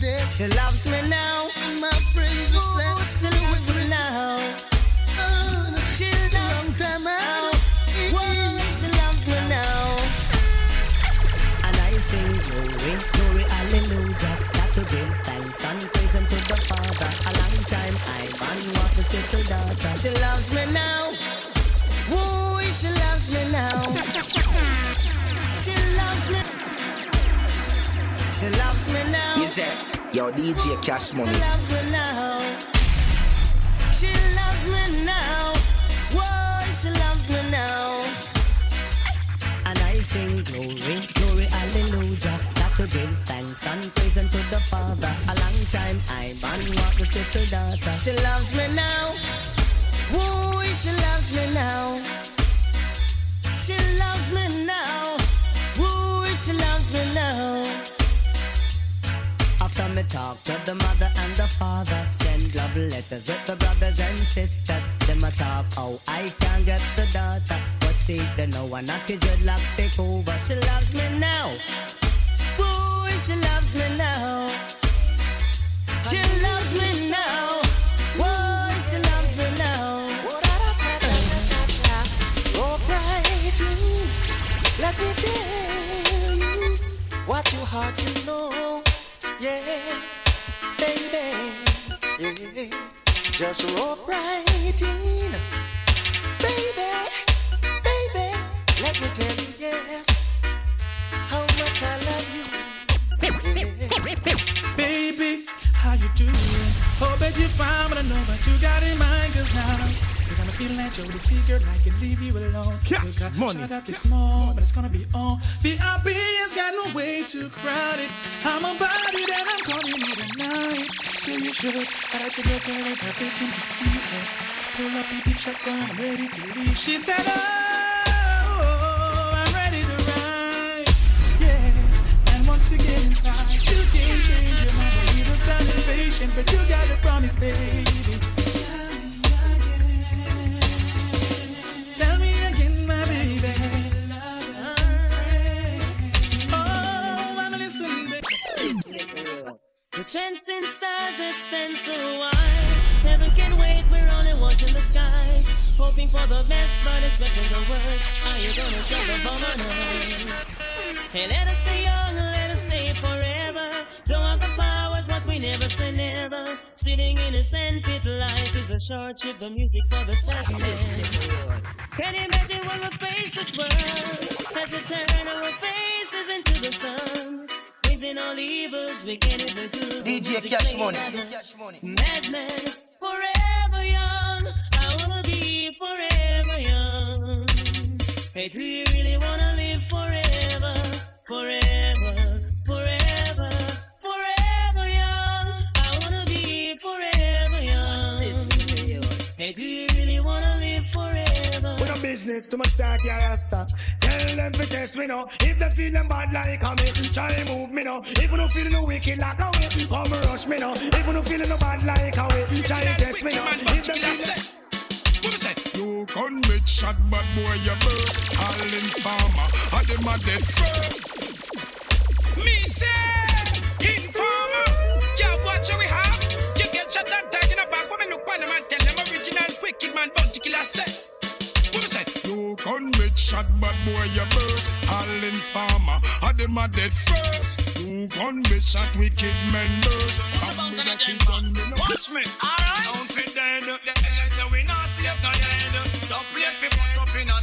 she loves me now. My friends are Who's still with me now? Oh, She loves long time now. out. Whoa, she loves me now. And I sing glory, glory, hallelujah. Got to give thanks and praise unto the Father. A long time I man walk with little daughter. She loves me now. Woo, she loves me now. She loves me. She loves me now. It your DJ Cash Money? She loves me now. She loves me now. Whoa, she loves me now. And I sing glory, glory, hallelujah. Got to give thanks and praise unto the Father. A long time I man walk this little daughter. She loves me now. Whoa, she loves me now. She loves me now. Whoa, she loves me now. After me talk to the mother and the father, send love letters with the brothers and sisters. Them a talk oh, I can't get the daughter, but see they know I not the dreadlocks take over. She loves me now, boy, she loves me now. She loves me now, boy, she loves me now. Oh, brighten, let me tell you what your heart. Yeah, baby, yeah. Just roll right in, baby, baby. Let me tell you, yes, how much I love you. Yeah. Baby, how you doing? Oh, bet you fine, but I know what you got in mind, cause now you're gonna feel that you're the secret, I can leave you alone. Yes, Took a money. shot at this small, but it's gonna be on. VIP no way too crowded. I'm a body that I'm calling you tonight. So you should, I her to her perfect can you see it? Pull up your deep shotgun, I'm ready to leave. She said, Oh, I'm ready to ride. Yes, and once you get inside, you can change your mind. A little sound impatient, but you gotta promise, baby. Chasing stars that stands for a while. Heaven can wait, we're only watching the skies. Hoping for the best, but expecting the worst. How you gonna the bomb on us? Hey, let us stay young, let us stay forever. Don't have the powers, but we never say never. Sitting in a sandpit, life is a short trip. The music for the sadness. Can you imagine when we face this world? As we turn our faces into the sun. All evils ever do. DJ Cash Money. Cash Money. Madman, forever young. I wanna be forever young. Hey, do you really wanna live forever, forever, forever, forever young? I wanna be forever business too much talk, yeah, rasta. Tell them to test me now. If they feeling bad like a me, try move me now. If you no feeling no wicked like a way, come rush me now. If you no feeling no bad like a way, try test me now. If they feeling You convict shot, bad boy, you burst. All in farmer, and them a dead first. Me say, informer, yeah, watch what we have. You get shot and died in a back. When me look on them and tell them original wicked man, bounty killer say. What we say? You convict shot, bad boy, you burst. All in farmer, and them a dead first. You convict shot, wicked men burst. Watch me, alright. Don't fit dead, the hell we not save no head. Don't play fi bust up in a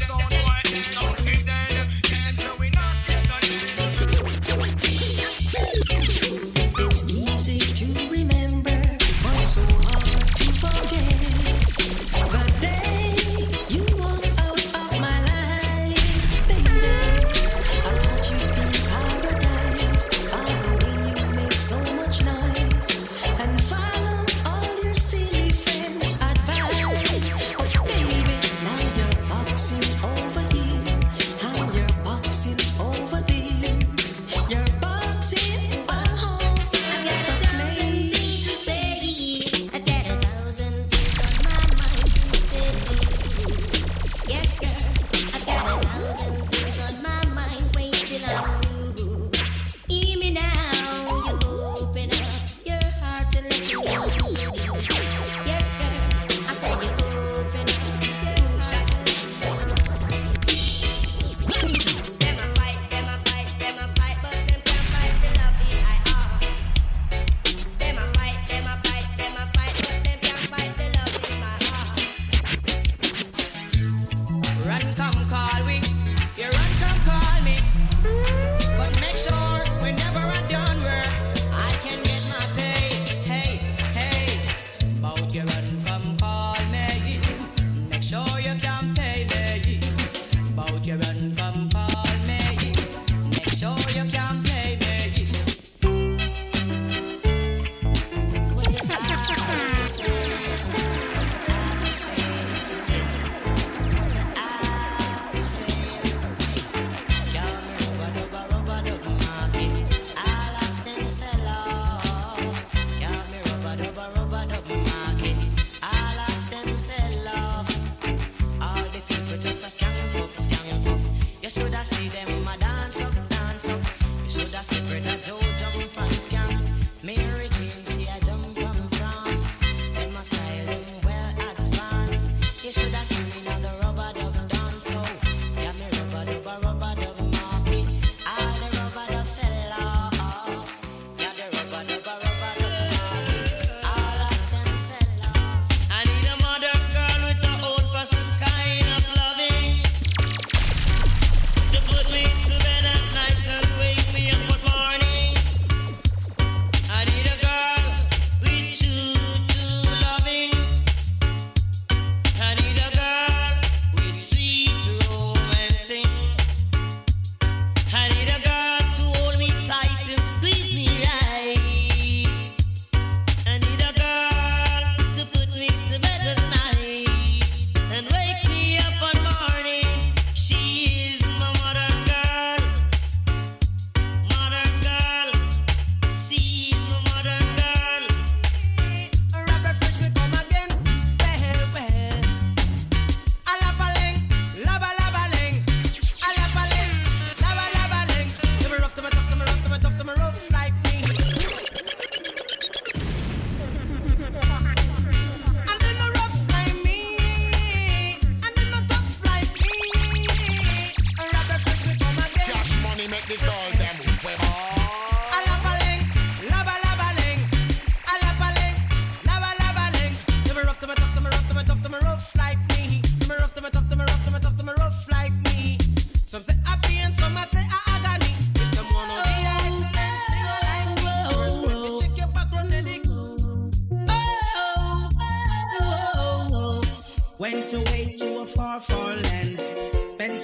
shoulda see them a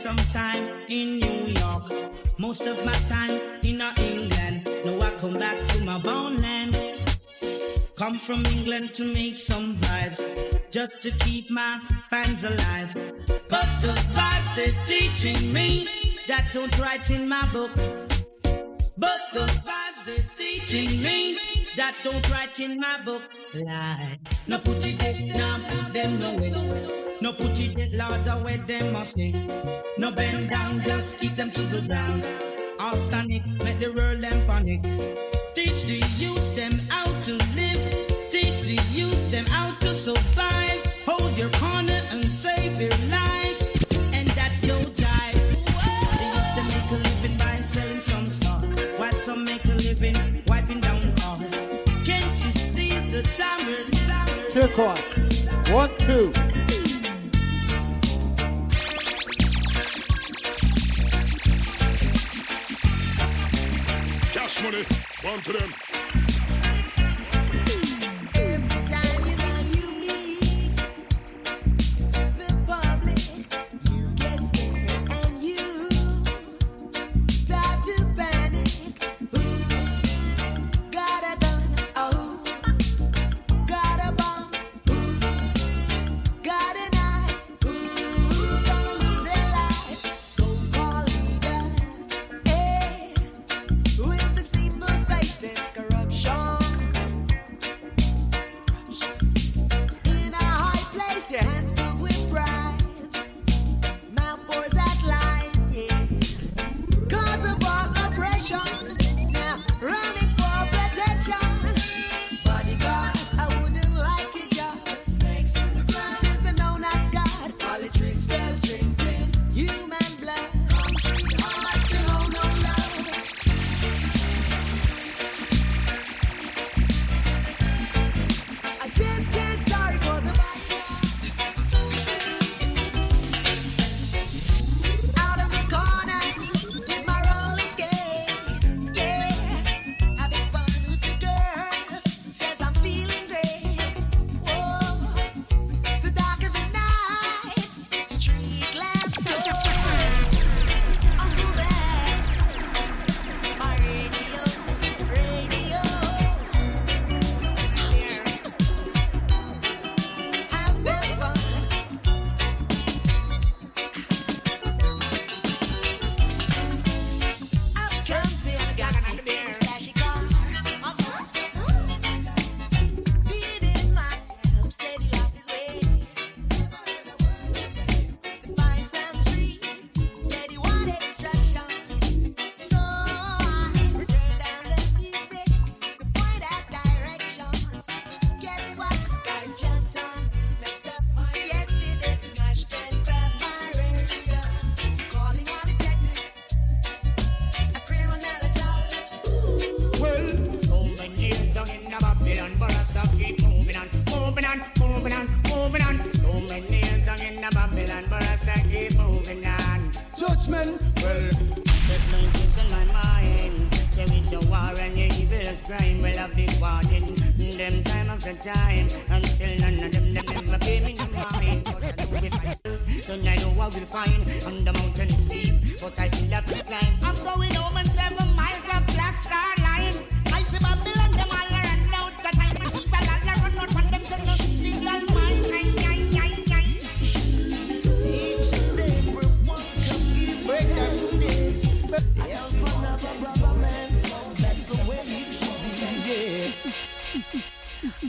some time in New York. Most of my time in uh, England. Now I come back to my bone land. Come from England to make some vibes. Just to keep my fans alive. But the vibes they're teaching me that don't write in my book. But the vibes they're teaching me that don't write in my book. Lie. No put it there, now put them nowhere. No put it there, Lord, away them must sing. No bend down, just keep them to the ground. All stand it, make the world them panic. Teach the youth them how to live. Teach the youth them how to survive. Hold your corner and save your life. And that's no jive. The youths them make a living by selling some stuff. While some make a living wiping down cars. Can't you see the time we're Check on. One, two. Money, one to them.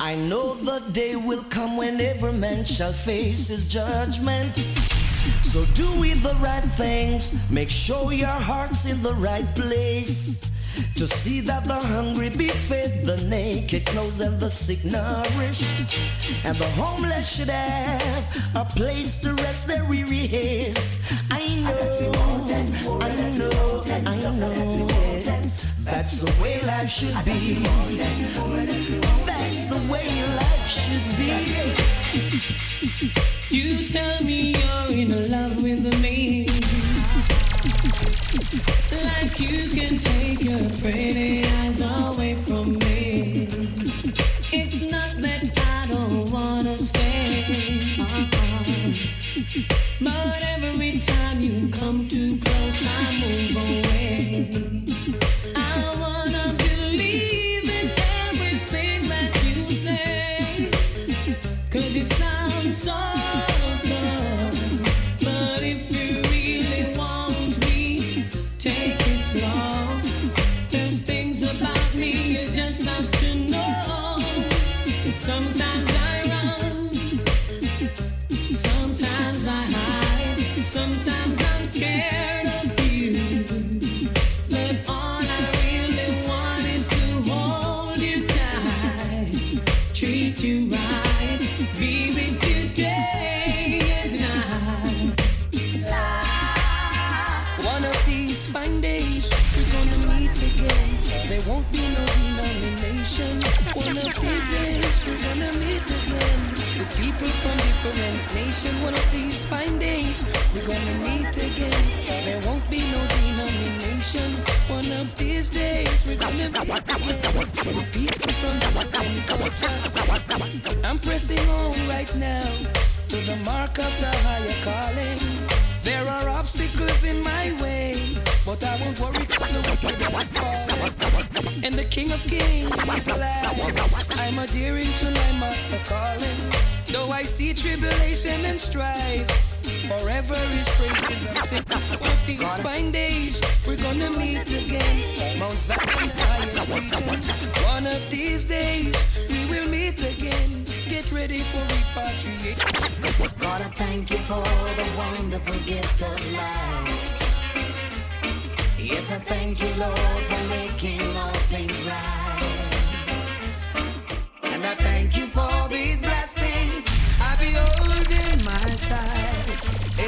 I know the day will come when every man shall face his judgment. So do we the right things. Make sure your heart's in the right place. To see that the hungry be fed, the naked clothes and the sick nourished. And the homeless should have a place to rest their weary heads. I know, That's the way life should be. That's the way life should be. You tell me you're in love with me. Like you can take your pretty I'm pressing on right now to the mark of the higher calling. There are obstacles in my way, but I won't worry cause the wicked has fallen. And the King of Kings is alive. I'm adhering to my master calling. Though I see tribulation and strife, Forever his praises I'm singing. These fine days, we're gonna meet again. Mount Zion, highest region. One of these days, we will meet again. Get ready for repatriation. Gotta thank you for the wonderful gift of life. Yes, I thank you, Lord, for making all things right.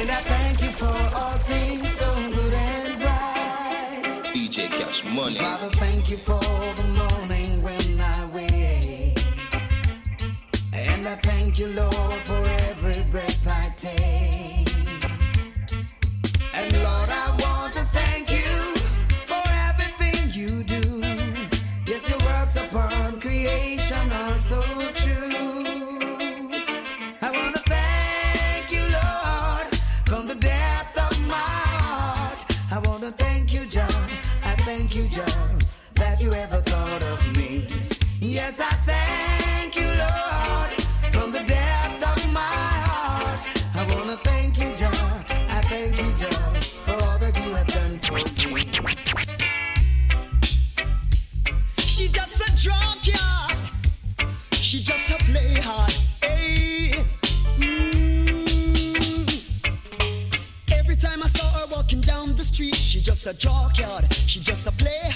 Lord, I thank you for all things so good and right. DJ Cash Money. Father, thank you for the morning when I wake. And I thank you, Lord, for every breath I take. danger that you ever thought of me. Yes, I thank. a junkyard. she just a play.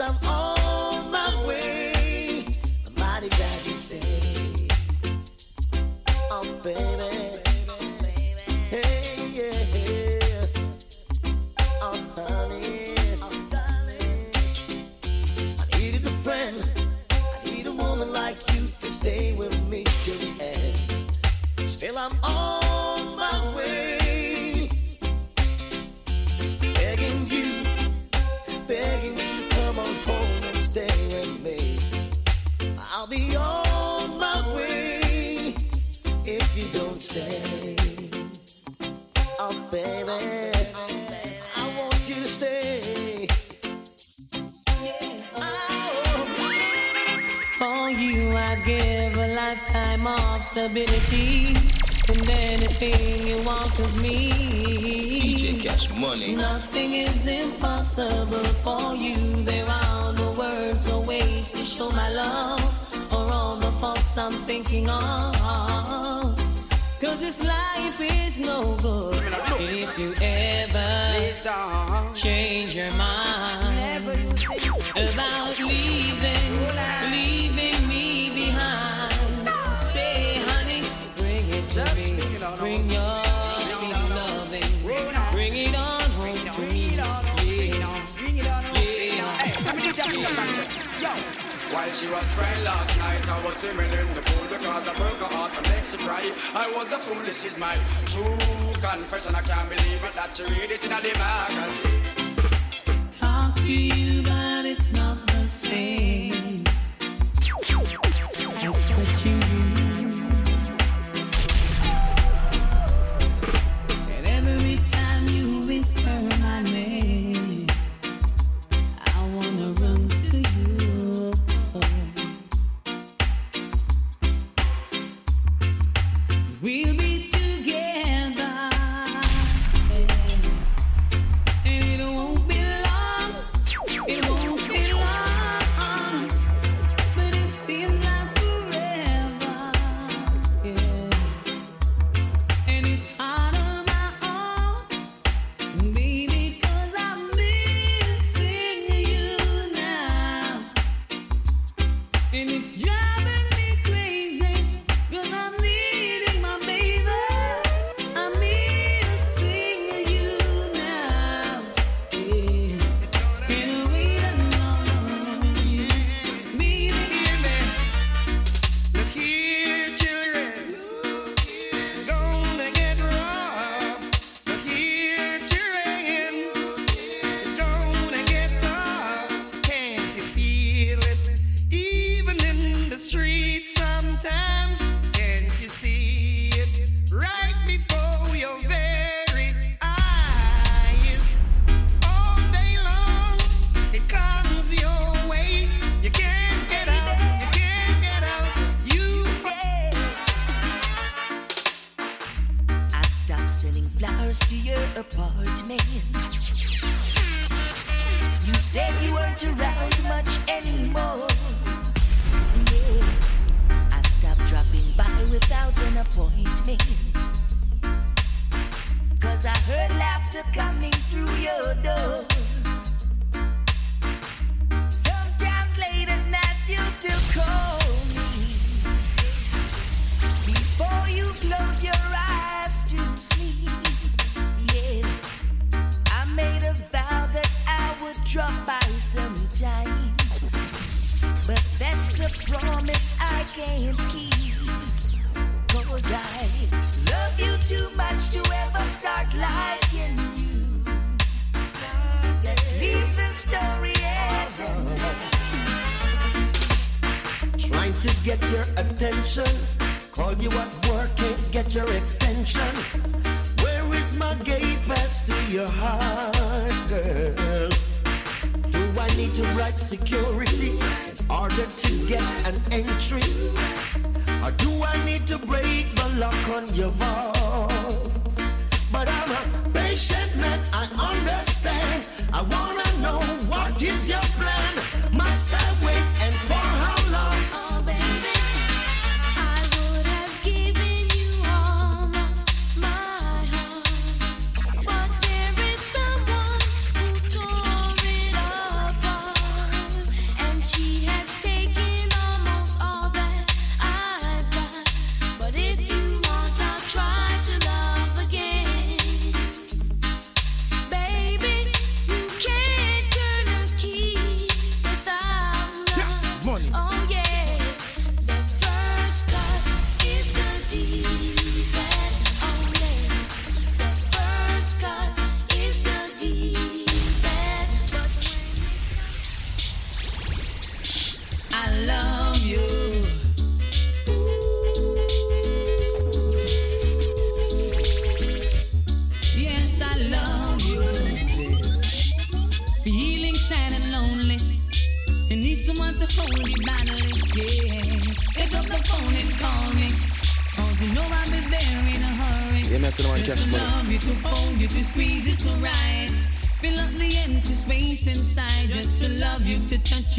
True. Of me. DJ Cash Money. Nothing is impossible for you. There are no words or ways to show my love or all the thoughts I'm thinking of. Cause this life is no good if you ever change your mind about leaving, leaving me behind. Say, honey, bring it to me. Bring your While she was crying last night, I was swimming in the pool because I broke her heart and make she cry. I was a fool, this is my true confession. I can't believe it that she read it in a magazine. Talk to you, but it's not the same. Can't keep. Cause I love you too much to ever start liking you. Let's leave the story at Trying to get your attention. Call you at work, can't get your extension. Where is my gate pass to your heart, girl? I need to write security in order to get an entry? Or do I need to break the lock on your vault? But I'm a patient man, I understand. I wanna know what is your plan.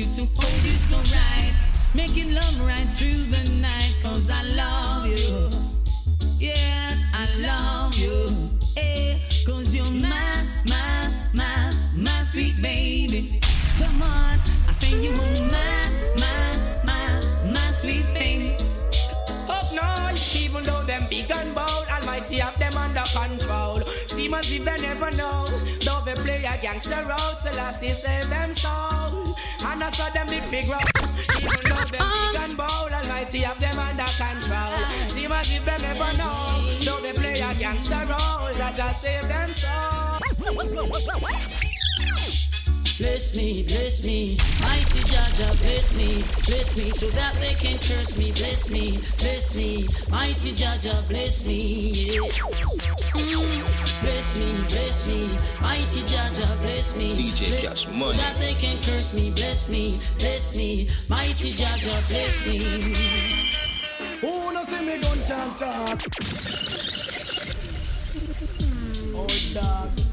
You, to hold you so right. Making love right through the night. Cause I love you. Yes, I love you. Eh, cause you're my, my, my, my sweet baby. Come on, I say you are my, my, my, my sweet thing. Up now, even though them big and bold, Almighty have them under control. Seem as if they never know. Play a gangster role, Selassie save them soul. And I saw them big figure. Even though them big and bold, Almighty have them under control. Seem as if never know. Though they play a gangster role, that just save them soul. Bless me, bless me, mighty Jaja, bless me, bless me, so that they can curse me. Bless me, bless me, mighty Jaja, bless me. Yeah. Bless me, bless me, mighty Jaja, bless me. DJ bless, Cash So that they can curse me. Bless me, bless me, mighty Jaja, bless me. Who no see me gun can't talk? Oh dog.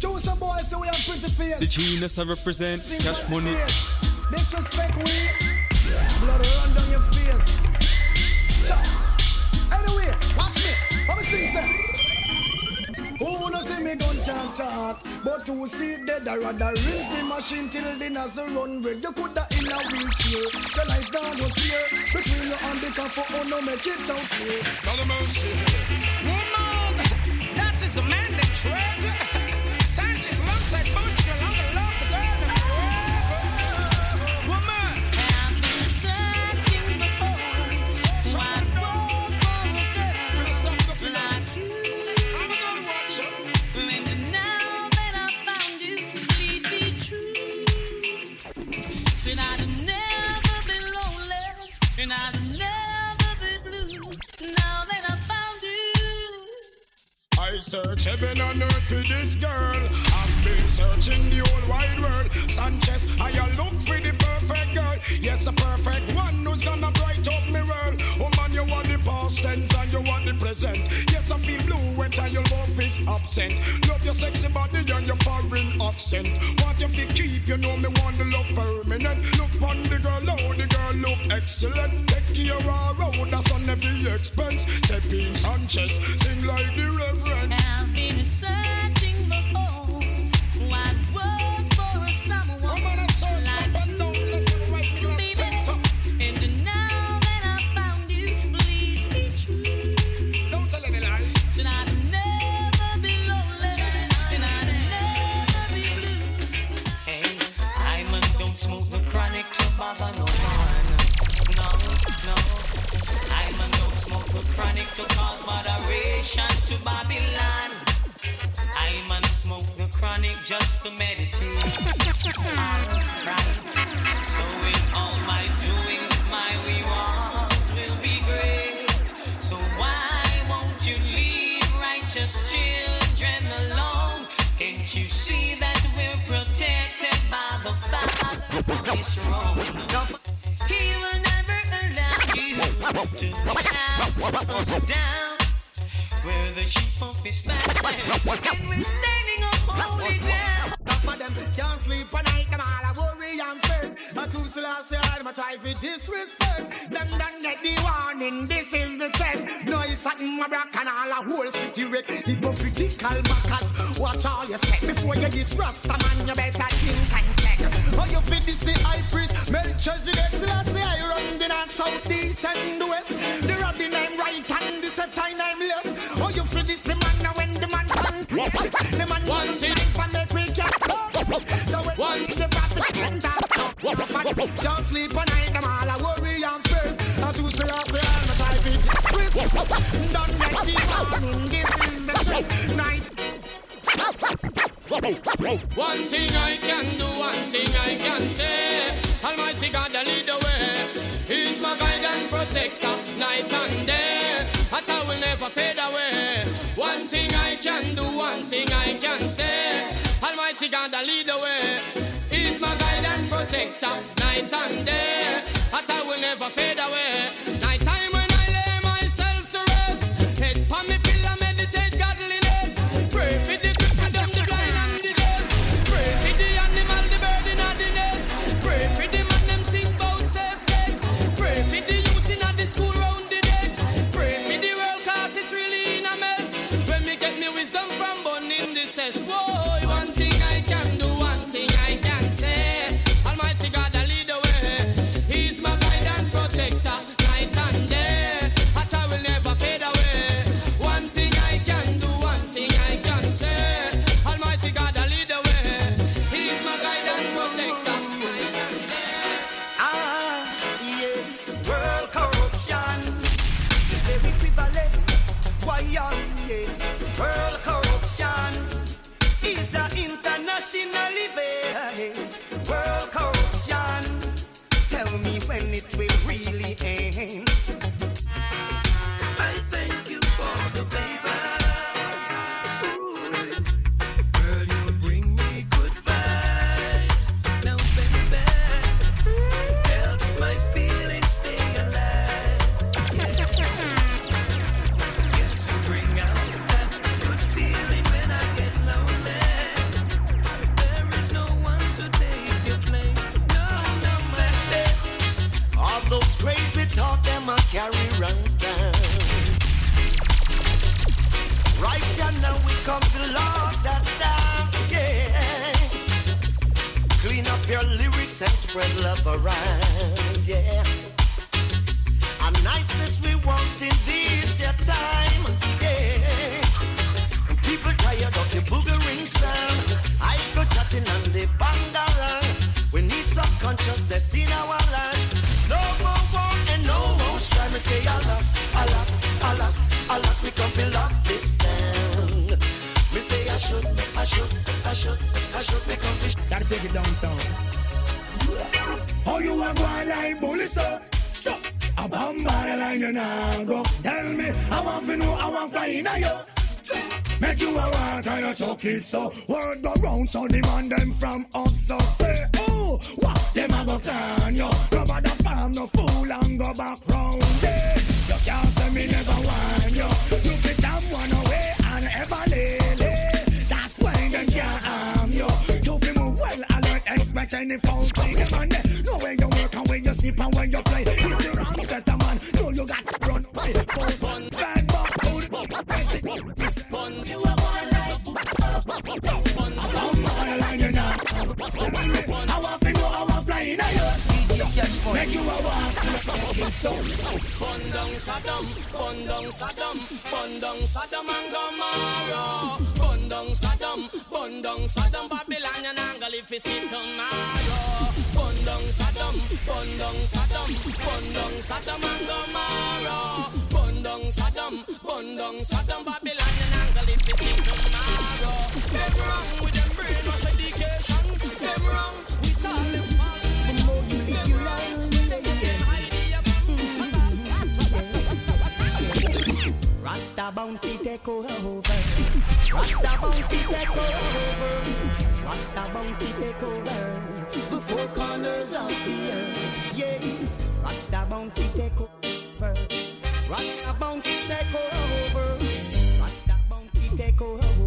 Choose some boys so we have pretty face. The genius I represent, cash money. Disrespect we. Blood run down your face. Cha. Anyway, watch me. How me sing say? Who no see me gun can't talk But who see dead I rather rinse the machine till the nozzle run red You coulda in a wheelchair The life down was clear Between you and the car for oh, oh no make it out here Lord of mercy. Woman, that is a man that treasure. Alongside search heaven and earth for this girl. I've been searching the whole wide world. Sanchez, I look for the perfect girl. Yes, the perfect one who's gonna bright up me world. Oh man, you want the past tense and you want the present. Yes, I feel blue when your love is absent. Love your sexy body and your foreign accent. Want you to keep, you know me want the love permanent. Look on the girl, oh the girl look excellent. Take of her, that's on every expense. Step in Sanchez, sing like the reverend. I've been searching for chronic to cause moderation to Babylon. I man smoke the chronic just to meditate. Alright. So in all my doings, my rewards will be great. So why won't you leave righteous children alone? Can't you see that we're protected by the Father this throne? He will never Hypocritical mockers, watch all your step before you diss Rasta man, you better think and. Oh, you fit this the high priest, Melchizedek Selassie, I run the north, south, east and the west. The rabbin I'm right and the septine I'm left. Oh, you fit this the man now when the man can't. The man One wants thing. and we can So when one. the prophet and talk Don't sleep at night, them all a worry and fear. I choose to last the arm, I try to be Don't let the warning, this is the trick Nice One thing I can do, one thing I can say. Almighty God, I lead the way. He's my guide and protector, night and day. That I will never fade away. One thing I can do, one thing I can say. Almighty God, I lead the way. He's my guide and protector, night and day. That I will never fade away. Night Right now we come to lock that down. Clean up your lyrics and spread love around, yeah. A niceness we want in this your time, yeah. People tired of your boogering sound. I go chatting on the bangarang. We need some in our land. No more war and no more strife. Me say a lot, a lot, a lot, a lot. Should, I should, I should, I should become fish. Gotta take it downtown. How you a go on like bully so? So, a bomber line you nah go. Tell me, I want to know, I want to find you. So, Make you a walk and you chuck it so Word go round so demand them from up so say oh what them a go turn you No bother farm no fool and go back round there You can't say me never want yo You fi jam one away and ever lay That way them can't harm you You fi move well alert expect any foul play on there know where you work and where you sleep and where you play It's the wrong set of man Know you got run away Full fun bad buck basic Fun. You are one like Fun I'm on the line you now I want to know how I'm flying now you Make you a walk so Bun down Sodom, bun Sodom, bun Sodom and Gomorrah. Bun Sodom, bun Sodom, Babylonian angle if you see tomorrow. Bun Sodom, bun Sodom, bun Sodom and Gomorrah. Bun Sodom, bun Sodom, Babylonian angle if you see tomorrow. Them wrong with them brainwash education. Them wrong Rasta bound fi take over. Rasta bound fi take over. Rasta bound fi take over. The four corners of the earth. Yes, Rasta bound fi take over. Rasta bound fi take over. Rasta bound fi take over.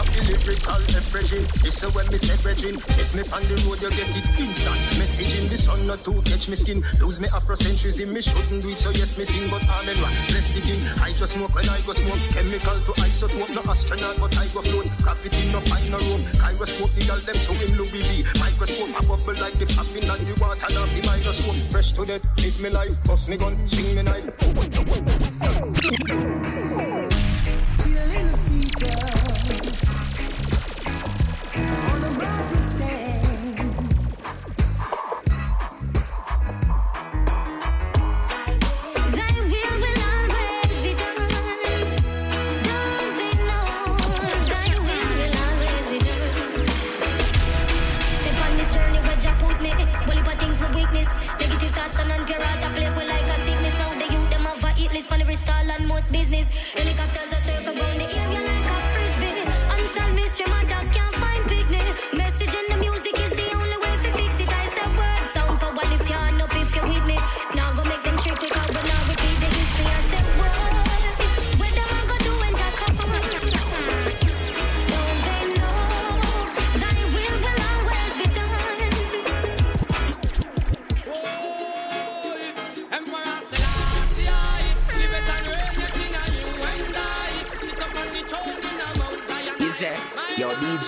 Of the lyrical effigy. This is when me say brethren. It's me on the road, you get it instant. Messaging the sun not to catch me skin. Lose me afrocentrism, me shouldn't do it, so yes, me sing, but in one. Bless the king. I just smoke when I go smoke. Chemical to isotope, no astronaut, but I go float. Gravity no find no room. Gyroscope, the girl them show him Louis V. Microscope, a bubble like the fapping and the water, now the minus one. Fresh to death, live me life. Bust me gun, swing me knife.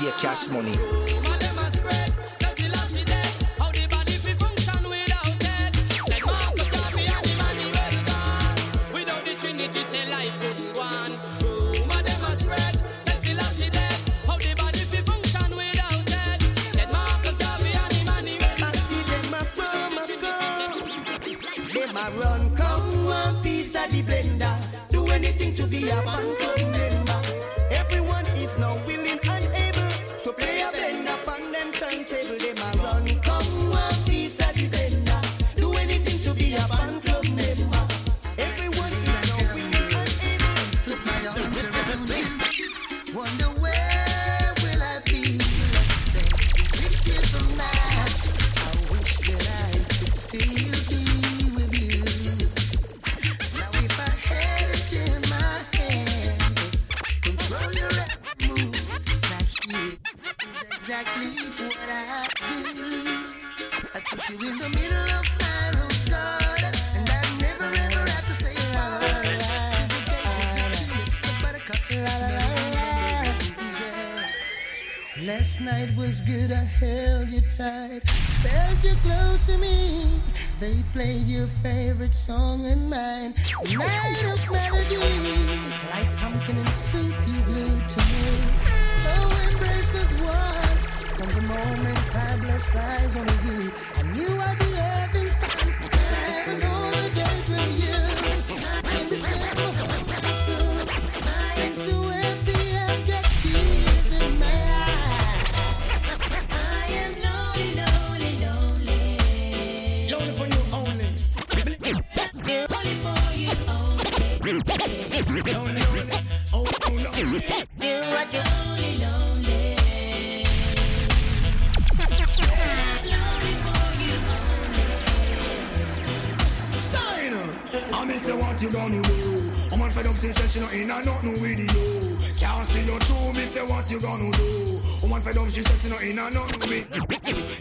DJ Cash Money. Played your favorite song and mine, Night of Melody. Like pumpkin and she says she in a with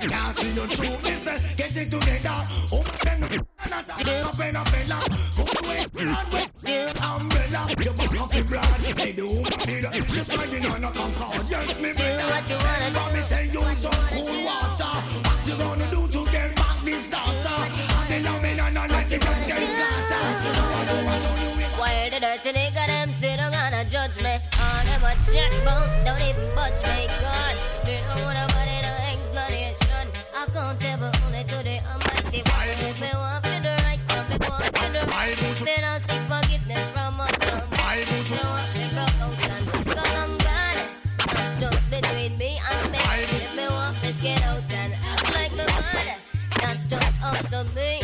Can't see you true, me get it together. Oh, then not up in a fella. Go away, and wait. Umbrella, your back off the blood. Hey, the woman feel that she's flying on a concord. Yes, me brother. what you wanna do. Me say use some cool water. What you gonna do to get back this daughter? And the love me and I let it just get Why the dirty nigga them sit down and judge me? All them a chat about, don't even budge me. Cause they don't want nobody no explanation. Accountable only to the Almighty. If me want for the right, tell me want the right. Me don't seek forgiveness from my mom. Me want to rock out and go on God. That's just between me and me. If me want to get out and act like my mother, that's just up to me.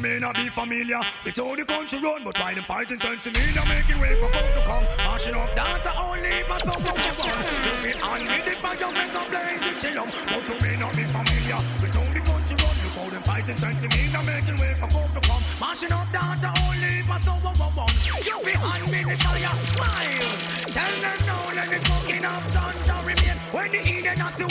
May not be familiar with how the country run, but why them fighting sense in me now making way for God to come. Mashing up data only my son will go on. You be on me the fire, make a blaze the chill But you may not be familiar with how the country run. Look how them fighting sense in me now making way for God to come. Mashing up data only my son will go on. You be on me the fire, smile. Tell them now that the smoking of thunder remain. When the Eden has the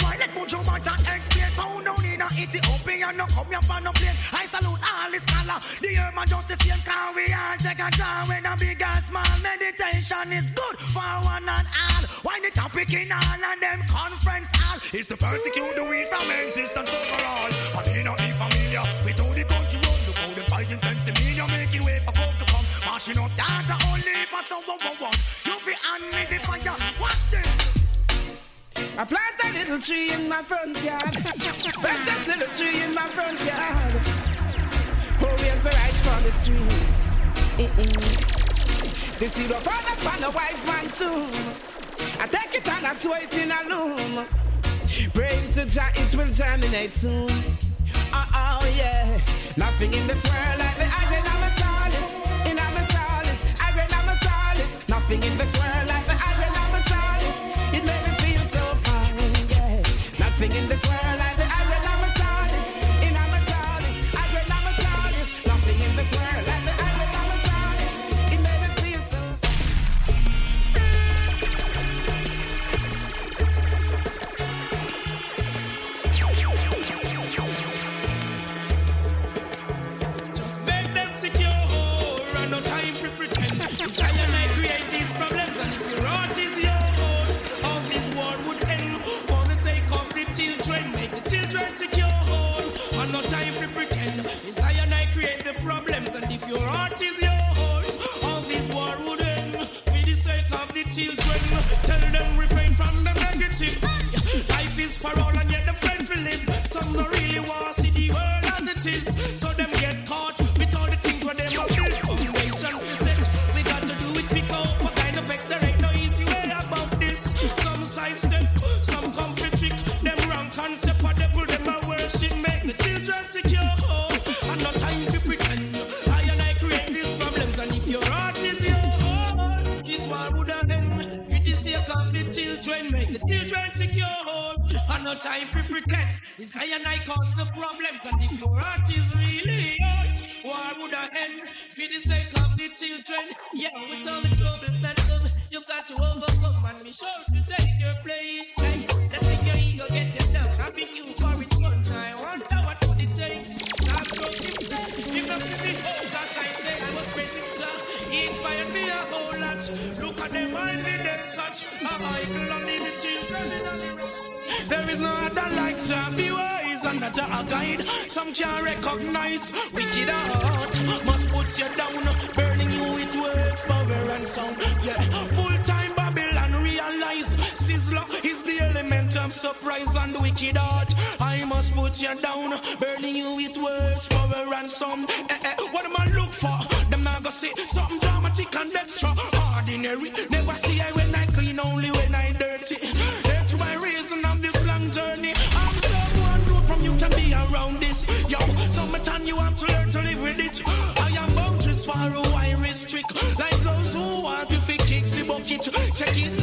down in a Ethiopia, no come here no plane. I salute all the scholar. The herb man just the same car we all take a draw when a big and small meditation is good for one and all. Why the topic in all and them conference all is to persecute the weed from existence overall. I may not be familiar with how the country run. Look how them fighting sense in me, you're making way for folk to come. Mashing up data only for someone one. You be on me the fire. This. I plant a little tree in my front yard. Precious little tree in my front yard. Oh, where's the rights for the tree? This seed of fall upon a wise man too. I take it and I sow it in a loom. Praying to Jah, it will germinate soon. Oh, oh yeah. Nothing in this world like the iron of a chalice. In a chalice, iron of a chalice. Nothing in this world children. Tell them time to pretend. It's I and I cause the problems, and if your heart is really hurt, why would I end? For the sake of the children, yeah, with all the troubles that come, you've got to overcome. There is no other like Jah be wise and not a guide. Some can't recognize wicked heart. Must put you down, burning you with words, power and sound. Yeah, full time Babylon realize Sizzla is the element of surprise and wicked heart. I must put you down, burning you with words, power and sound. Eh, eh, what am I look for? Them not gonna say something dramatic and extra ordinary. Never see I when I clean, only when I dirty. That's my reason I'm this journey. I'm someone road from you to be around this. Yo, summertime you have to learn to live with it. I am bound to swallow, I restrict. Like those who want to kick the bucket. Check it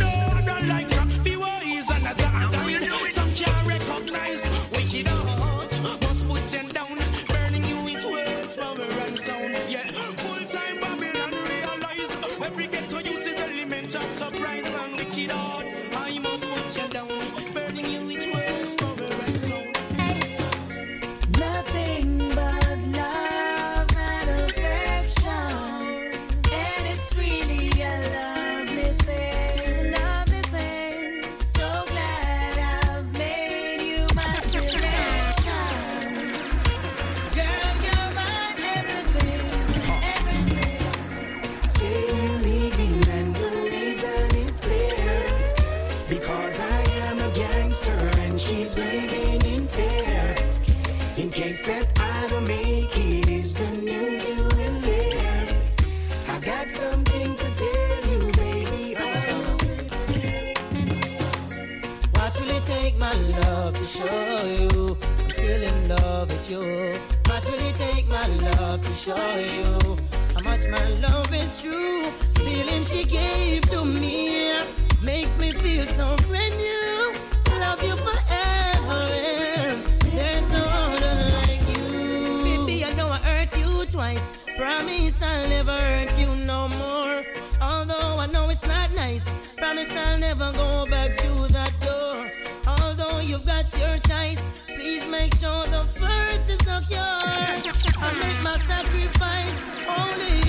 show you how much my love is true. Feeling she gave to me makes me feel so brand new. Love you forever. There's no other like you. Baby, I know I hurt you twice. Promise I'll never hurt you no more. Although I know it's not nice. Promise I'll never go back to that door. Although you've got your choice, please make sure the first is secure. I make my sacrifice only.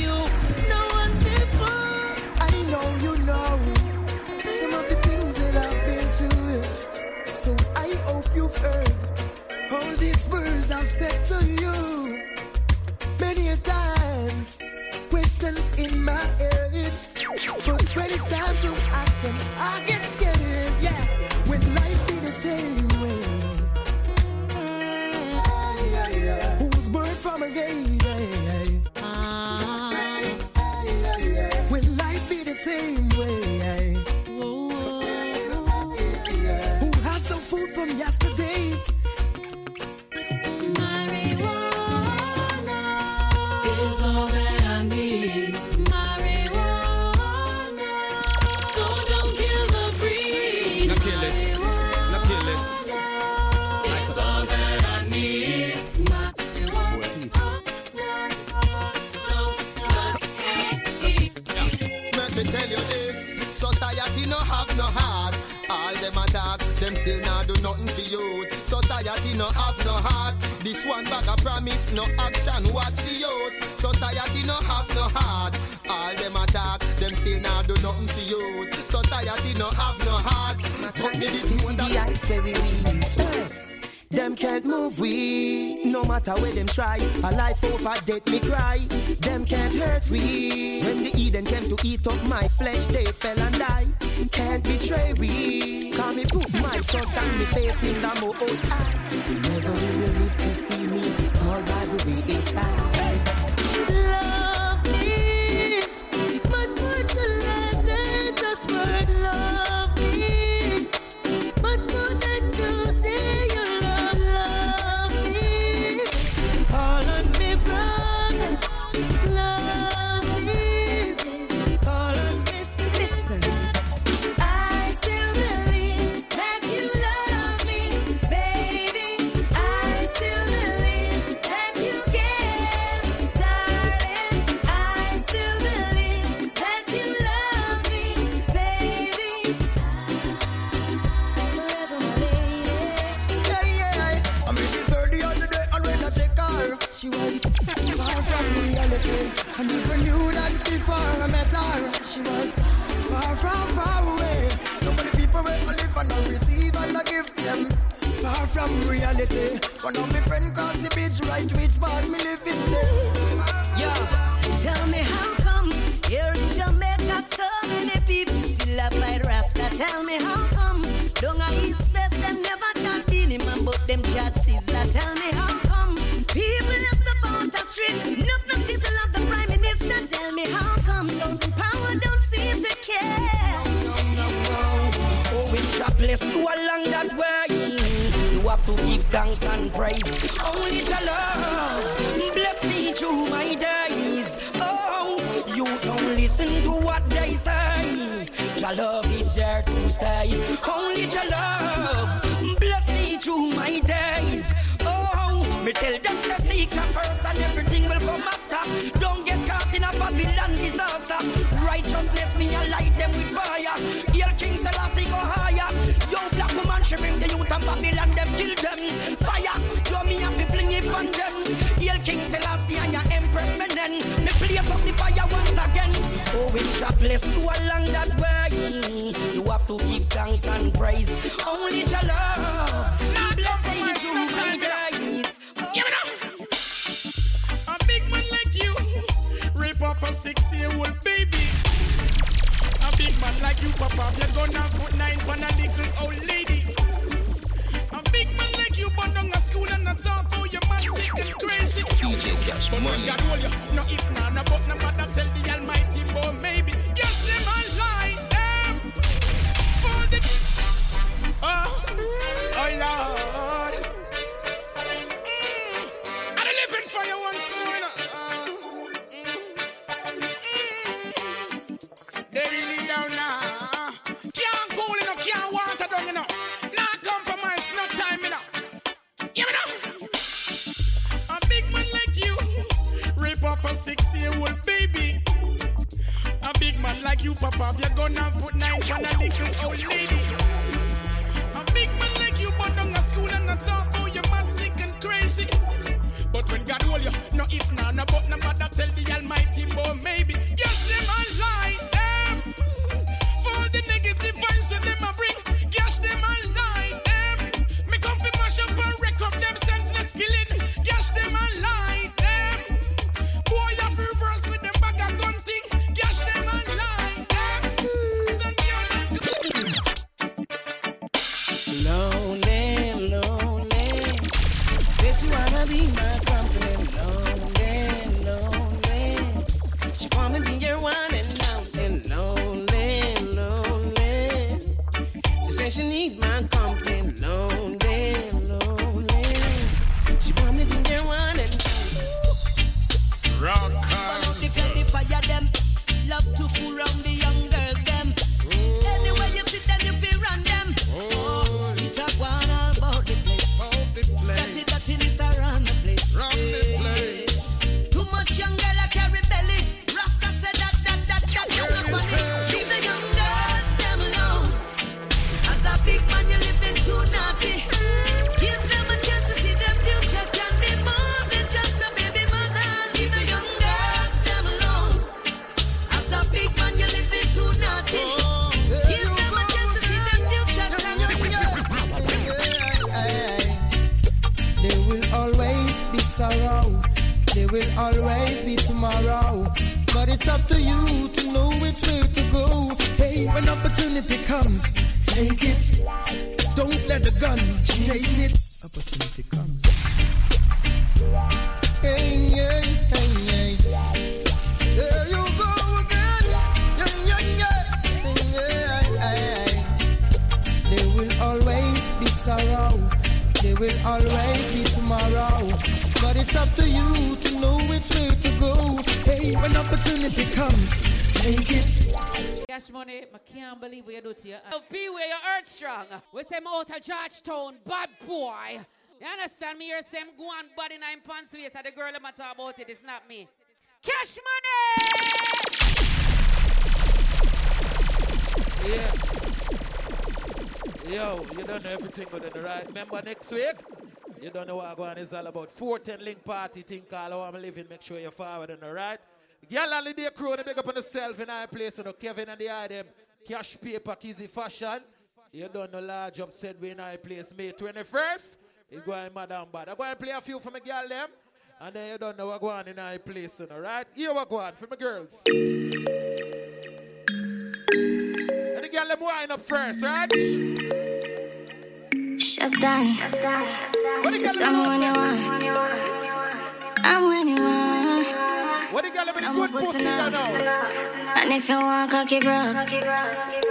try. A life over death, me cry. Them can't hurt me. When the Eden came to eat up my flesh, they fell and died. Can't betray we. Call me put my trust and me faith in the most of a six-year-old baby. A big man like you, Papa, you're gonna put nine on a little old lady. A big man like you, born on a school and a talk, oh, you're mad, sick and crazy. DJ Cash, but money. God, hold you. No, it's not about no matter, tell the Almighty for me. I'm Georgetown, bad boy. You understand me? Here, same go on body nine pants waist. And the girl I'm talk about it, it's not me. Cash money! Yeah. Yo, you don't know everything but in the right. Remember next week? You don't know what I'm going is all about. 410 link party thing called how I'm living. Make sure you're forward the right. Girl the crew, they big up on themselves in our place. You know, Kevin and the item. Cash paper, Kizzy fashion. You don't know large upset we in our place. May 21st. You go in Madam Bad. I go and play a few for my girl them. And then you don't know what going in our place, you know, right? Here what going for my girls. And the girl them wind up first, right? Shut down. Just come when you want. I'm when you want. What the girl with the I'm good a pussy pussy now. now? And if you want cocky broke,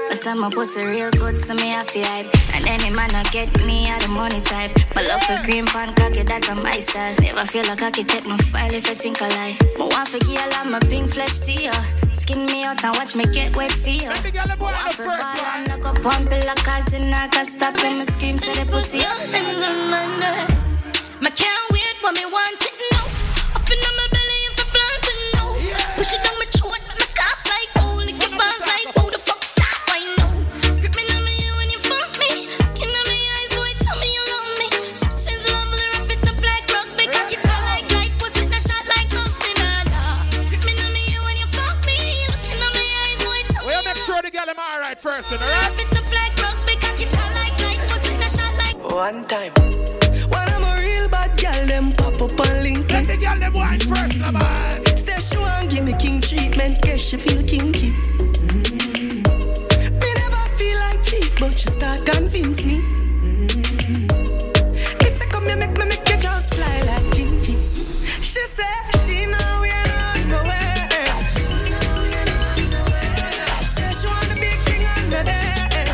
Cause I'm a pussy real good, so me have to hype. And any man not get me out the money type. My love for green pan cocky, that's a my style. Never feel like cocky, check my file if I think I lie. But one for girl, I'm a pink flesh to you. Skin me out and watch me get wet for you. One for ball, I'm like a pump it like a sinner, can stop when me scream, say the pussy. Your hands on my neck. Me can't wait when me want it now. One time. When I'm a real bad girl, them pop up and link me. Let the girl them wine first, no man. Say she want give me king treatment, guess she feel kinky. Mm. Me never feel like cheap, but she start convince me. Mm. Me say come here, make me make you just fly like Gingy. She say she know we ain't on nowhere. Say she want the big thing under there.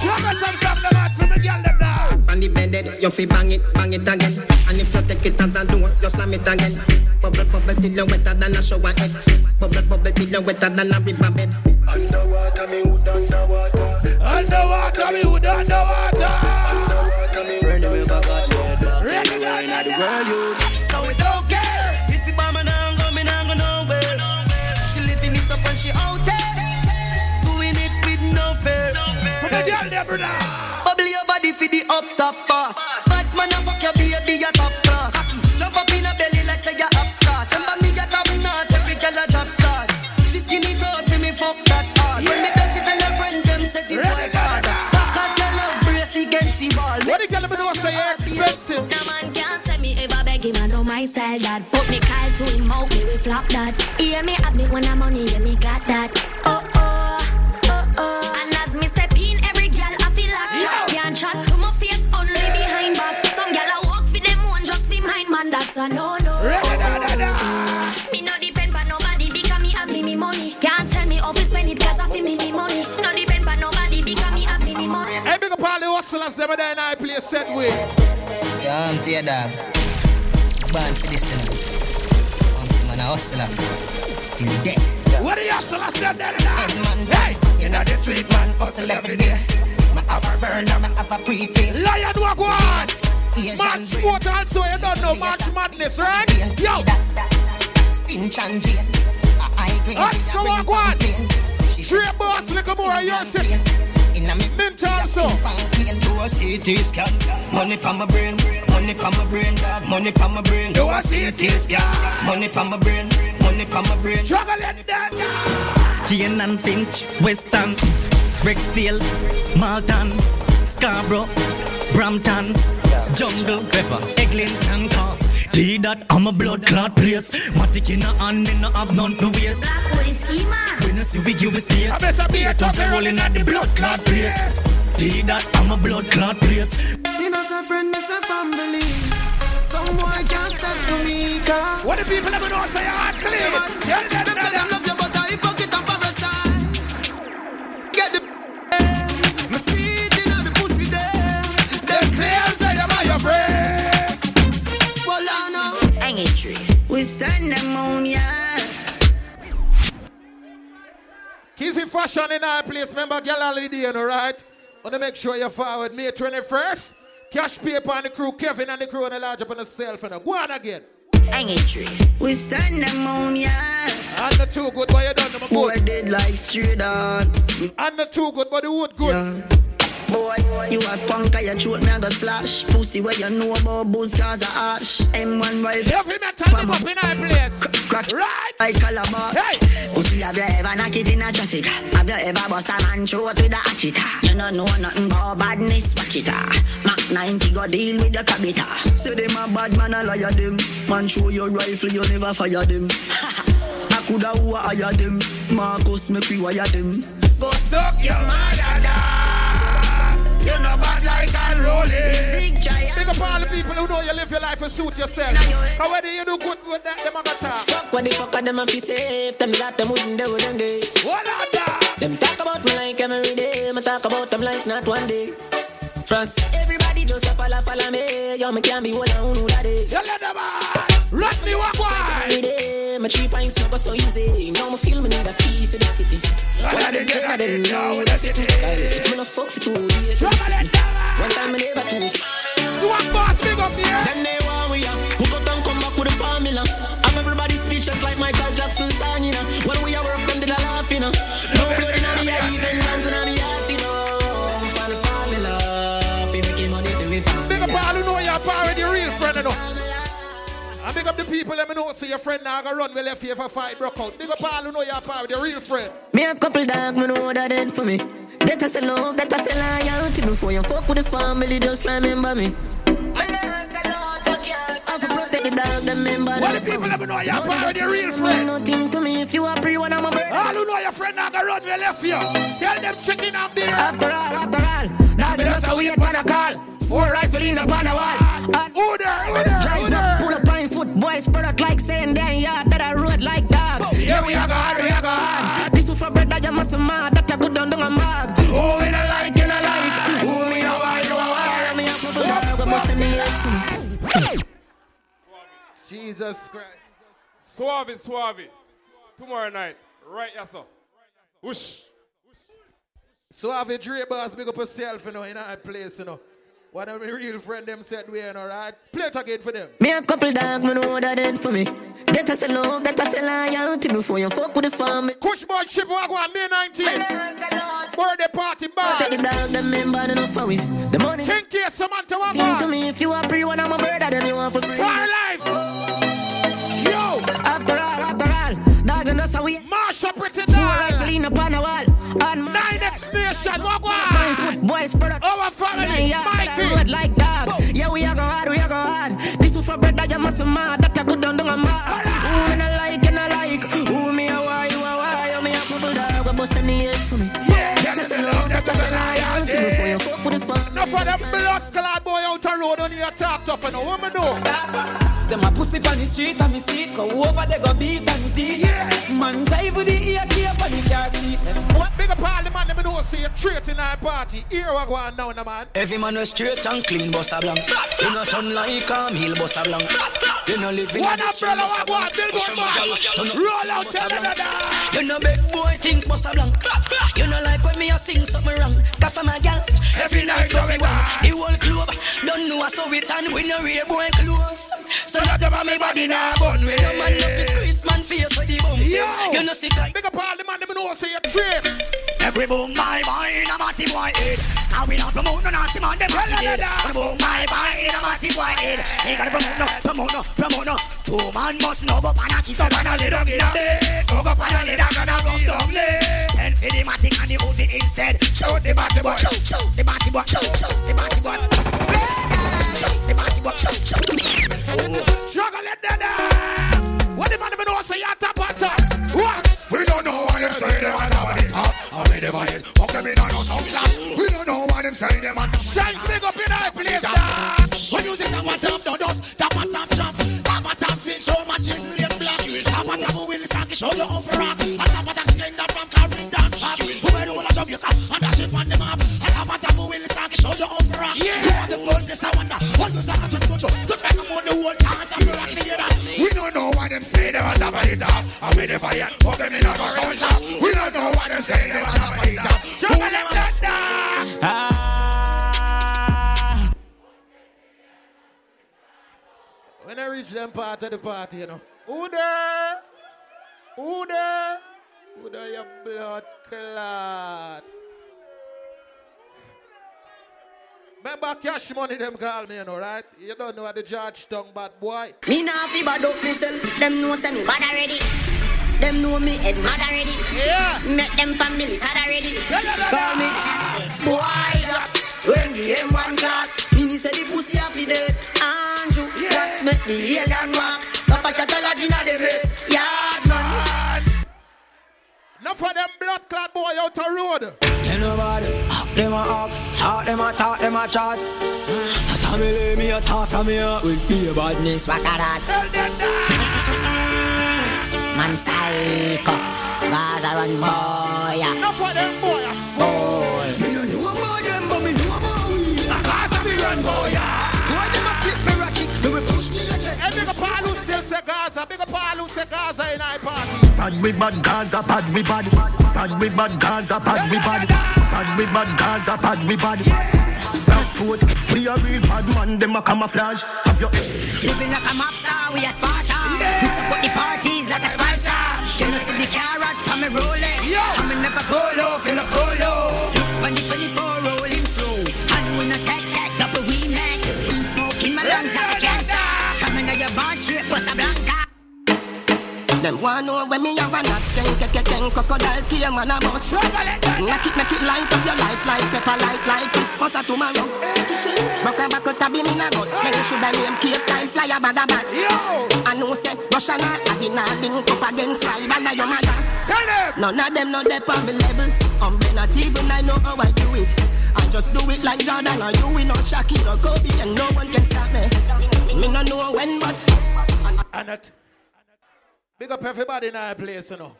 Sugar some some them out for me girl them now. On the bed, you fi bang it, bang it again. And if you take it as a door, you slam it again. Bubble, bubble till you wetter than a shower head. Bubble, bubble till you wetter than a river bed. Underwater, me hood underwater. Underwater, me hood underwater. Underwater, me friend will back out there. Anywhere in the world, you. So it don't care if you bomb me now, go me now, go nowhere. She living it up and she out there, doing it with no fear. For the girl them, brother. Bubble your body for the up top boss. Style that. Put me Kyle to him out, me we flop that. Hear me have me when I'm money, yeah me got that. Oh oh, oh oh. And as me step in, every girl I feel like chat. Can't chat to my face, only behind back. Some girl I walk for them one, just for mine, man. That's a no no. Oh, oh, oh, me no depend but nobody because me have me me money. Can't tell me how to spend it 'cause I feel me me money. No depend but nobody because me have me me money. Hey, big up all the hustlers them there in our place set way. Yeah, I'm tear Born for this, you know. I'm man a hustler. Till death. What the hustlers them there in our Hey, you know the street man hustle every day. My have a burner, my have a prepaid. Lion walk one. March sport also, you don't know March Madness, right? Yo. Finch and Jane. I agree. Oscar walk one. Straight boss, look more of your city. Mint also. Do a CT scan. Money pa my brain, money pa my brain, dog. Money pa my brain. Do a CT scan. Money pa my brain, money pa my brain. Struggle it down. Jane and Finch, Western, Rexdale, Malton, Scarborough, Brampton, Jungle, Pepper, Eglinton, Cars. T that I'm a blood clot place. Matic in a hand, me no have none for waste. Black When you see we give us space. I bet I be a Haters talker rolling at the blood clot place. See that I'm a blood clot place. Me no say friend, me say family. Some boy can't step to me, car. What the people ever know say ah, I'm clean? Tell them Them say them love you, but I hypocrite and parasite. Get the me see it inna the pussy there. Them claim say them are your friend. Well, I know. Hang a tree. We send them on ya. Kizzy Fashion in our place. Remember Galali Day, you know, right? Wanna make sure you forward May 21st. Cash paper and the crew, Kevin and the crew on the large up on the self. And go on again. Hang a tree. We send them on ya. And the too good, but you done them Boy good. dead like straight dog. And the too good, but the wood good. Boy, you a punk, I throat me a go slash. Pussy where you know about booze cause a ash. M1 right. Every metal big up in our place. Crack right. like calabar. Hey. Pussy have you ever knock it in a traffic? Have you ever bust a man throat with a hatchet? You don't know nothing about badness, watch it. ah. Mac 90 go deal with the cabita. Say them a bad man, I liar them. Man show your rifle, you never fire them. I coulda who I hire them. Marcus make we wire them. Go suck your mother, like unruly. Big up all the people who know you live your life and suit yourself. However you do good with that, them a go talk. Fuck what the fuck are them a fi safe. Them that them wouldn't do them day. What are that? Them talk about me like every day. Me talk about them like not one day. Trust everybody just a follow follow me. Yo, me can't be one on who that is. Tell them Run me Every day, my three pints no go so easy. Now me feel me need a key for the city. One of them ten of them know that fit me. Me no fuck for two days. One time me never two. You want boss big up here? Then they want we are. Hook up and come back with a formula. I'm everybody speechless like Michael Jackson song, you know. When we are work, them did a laugh, you know. No blood in the eyes and people let me know see your friend now I go run well if you ever fight broke out. Big up all who know you're part of real friend. Me have couple dog, me know that dead for me. That I say love, that I say loyalty. Before you fuck with the family, just remember me. For protect the dog, them member. What the people let me know you're part of the real friend. Nothing to me if you are pre one, I'm a bird. All who know your friend now go run well left you. Tell them chicken and beer. After all, after all, now know so we upon a call. Four rifle in upon a wall. And Who there? Who there? Who Drive there? up, pull up on foot, boys spread out like saying damn yard that I rode like dog. Yeah, we are God, we are God. This was for bread that you must mad, that I go down down a mag. Oh, we not like, you not like. Oh, me no why, you a why. Me a couple dog, we must send the head for me. Jesus Christ. Suave, suave. Tomorrow night, right here, sir. Whoosh. So have a Dre boss big up yourself, you know, in our place, you know. One of my real friend them said we ain't alright. Play it again for them. Me have couple dog, me know that dead for me. That I say love, that I say loyalty before you fuck with the family. Kush boy chip walk on May 19th. Birthday party bar. Take the dog, them member, they know for we. The money. Think yes, Samantha one Think to me if you are free, one, I'm a bird, then you want for free. For life. Yo. After all, after all, dog, you know so we. Mash up pretty Four doll. rifle in upon a wall. And my Nine Nation. Walk on. boys out. Our family. That Mikey. like dog. Yeah, we are go hard, we are go hard. This was for bread that you must mad. That I go down down a mad. Who me not like, you not like. Who me a why, you a why. You me a couple dog, bust in the head for me. That I say love, that I say loyalty before you fuck with fun. Them blood clot boy out the road on your talk tough and what me know. Them a pussy on the street and me see Go over they go beat and teeth Man drive with the ear cape on the car seat? Big up all the man them know see a trait in our party. Here we go on down the man. Every man was straight and clean, boss a blank. You not turn like a meal, boss a blank. You no live in the street, boss a blank. bill Push one them a gal, turn up, Roll out tell blank. them You no big boy things, boss a blank. You no like when me a sing something wrong. Cause for my gal, every night one. The whole club don't know us so it and we no real boy close. So not about me body now, bun. We no man up his Chris man face with the bum. Yo. You no sick of Big up all the man them know see a trait. Every boom my boy in a matty boy head. How we not promote no nasty man them happy dead. Every boom my boy in a matty boy head. Ain't gotta promote no, promote no, promote no. Two man must know but man a kiss up and a lay down in a bed. Go up and a lay down and a rub down leg. Then for the matic and the Uzi instead. Shoot the batty boy, shoot, shoot the batty boy, shoot, shoot the body the body Struggle know? What? We don't know why them say them are top it? Fuck them in. We don't know why them say them the party, you know. Who there? Who there? Who there, your blood clot? Remember Casshmoney them call me, you know, right? You don't know how the judge tongue bad boy. Me nah fi bad up myself. Them know say me bad already. Them know me head mad already. Yeah. Make them family sad already. Call me boy just when the M1 clock. Mini say the pussy a fi dead. Ah. Andrew, what make the alien walk? Papa shot a lodge inna the bed. Yard man. Enough of them blood clot boy out the road. Tell nobody, ah, them a hawk, talk them a talk, them a chat. I tell me lay me a talk from here with be badness, what a that. Man psycho, Gaza run boy. Enough of them boy. Boy. Hey, big up all who still say Gaza. Big up all who say Gaza in our party. Bad we bad Gaza, bad we bad. Bad we bad Gaza, bad we bad. Bad we bad Gaza, bad we bad. That's what we a real bad man. Them a camouflage. Have your Living like a mob star, we a Sparta. Want know when me have a knock Ken, ken, ken, ken, crocodile came and a bus. Make it, make it light up your life Like pepper, light, like Christmas or tomorrow. Rock a back out a beam in a gut. Then should have name cave time Fly a bag of bat. I know say Russia na I did not link up against Slide and your mother Tell them! None of them know they on me level I'm not even I know how I do it. I just do it like Jordan or you We know Shakira, Kobe And no one can stop me. Me no know when but And that. Big up everybody in our place, you know.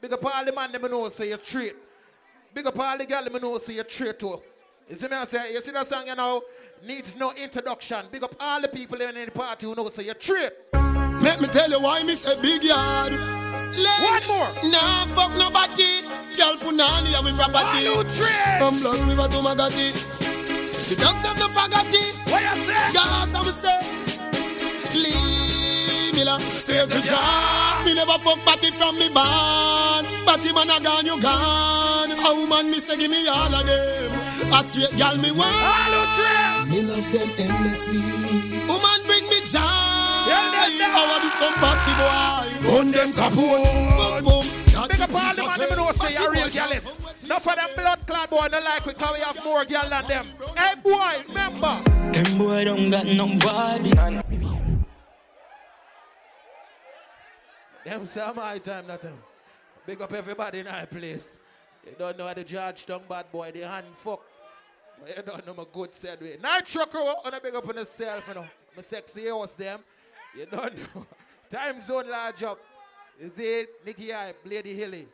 Big up all the man them know say you're straight. Big up all the girl them know say you're straight too. You see me I say, you see that song you know, needs no introduction. Big up all the people in the party who know say you're straight. Let me tell you why me say big yard. Let One more. Nah, fuck nobody. Girl punani and we property. From Blood River to Magati. The dogs have the fagati. What you say? Gas I'm say. Leave me. Swear to Jah. Me never fuck batty from me barn. Batty man a gone, you gone. A woman me say give me all of them. A straight girl me want. Me love them endlessly. Woman bring me joy. I want to some batty boy. Gun them kaput. Boom boom. Big up all the man them know say you're real girls. Enough of them blood clot boy no like we cause we have more girl than them. Hey boy, remember. Them boy don't got nobody. Them say my time nothing. Big up everybody in our place. You don't know how the done bad boy, the hand fuck. But you don't know my good said way. Nitro crew, on a big up on yourself, you know. My sexy house them. You don't know. Time zone large up. Is it Nicky I, Lady Hilly?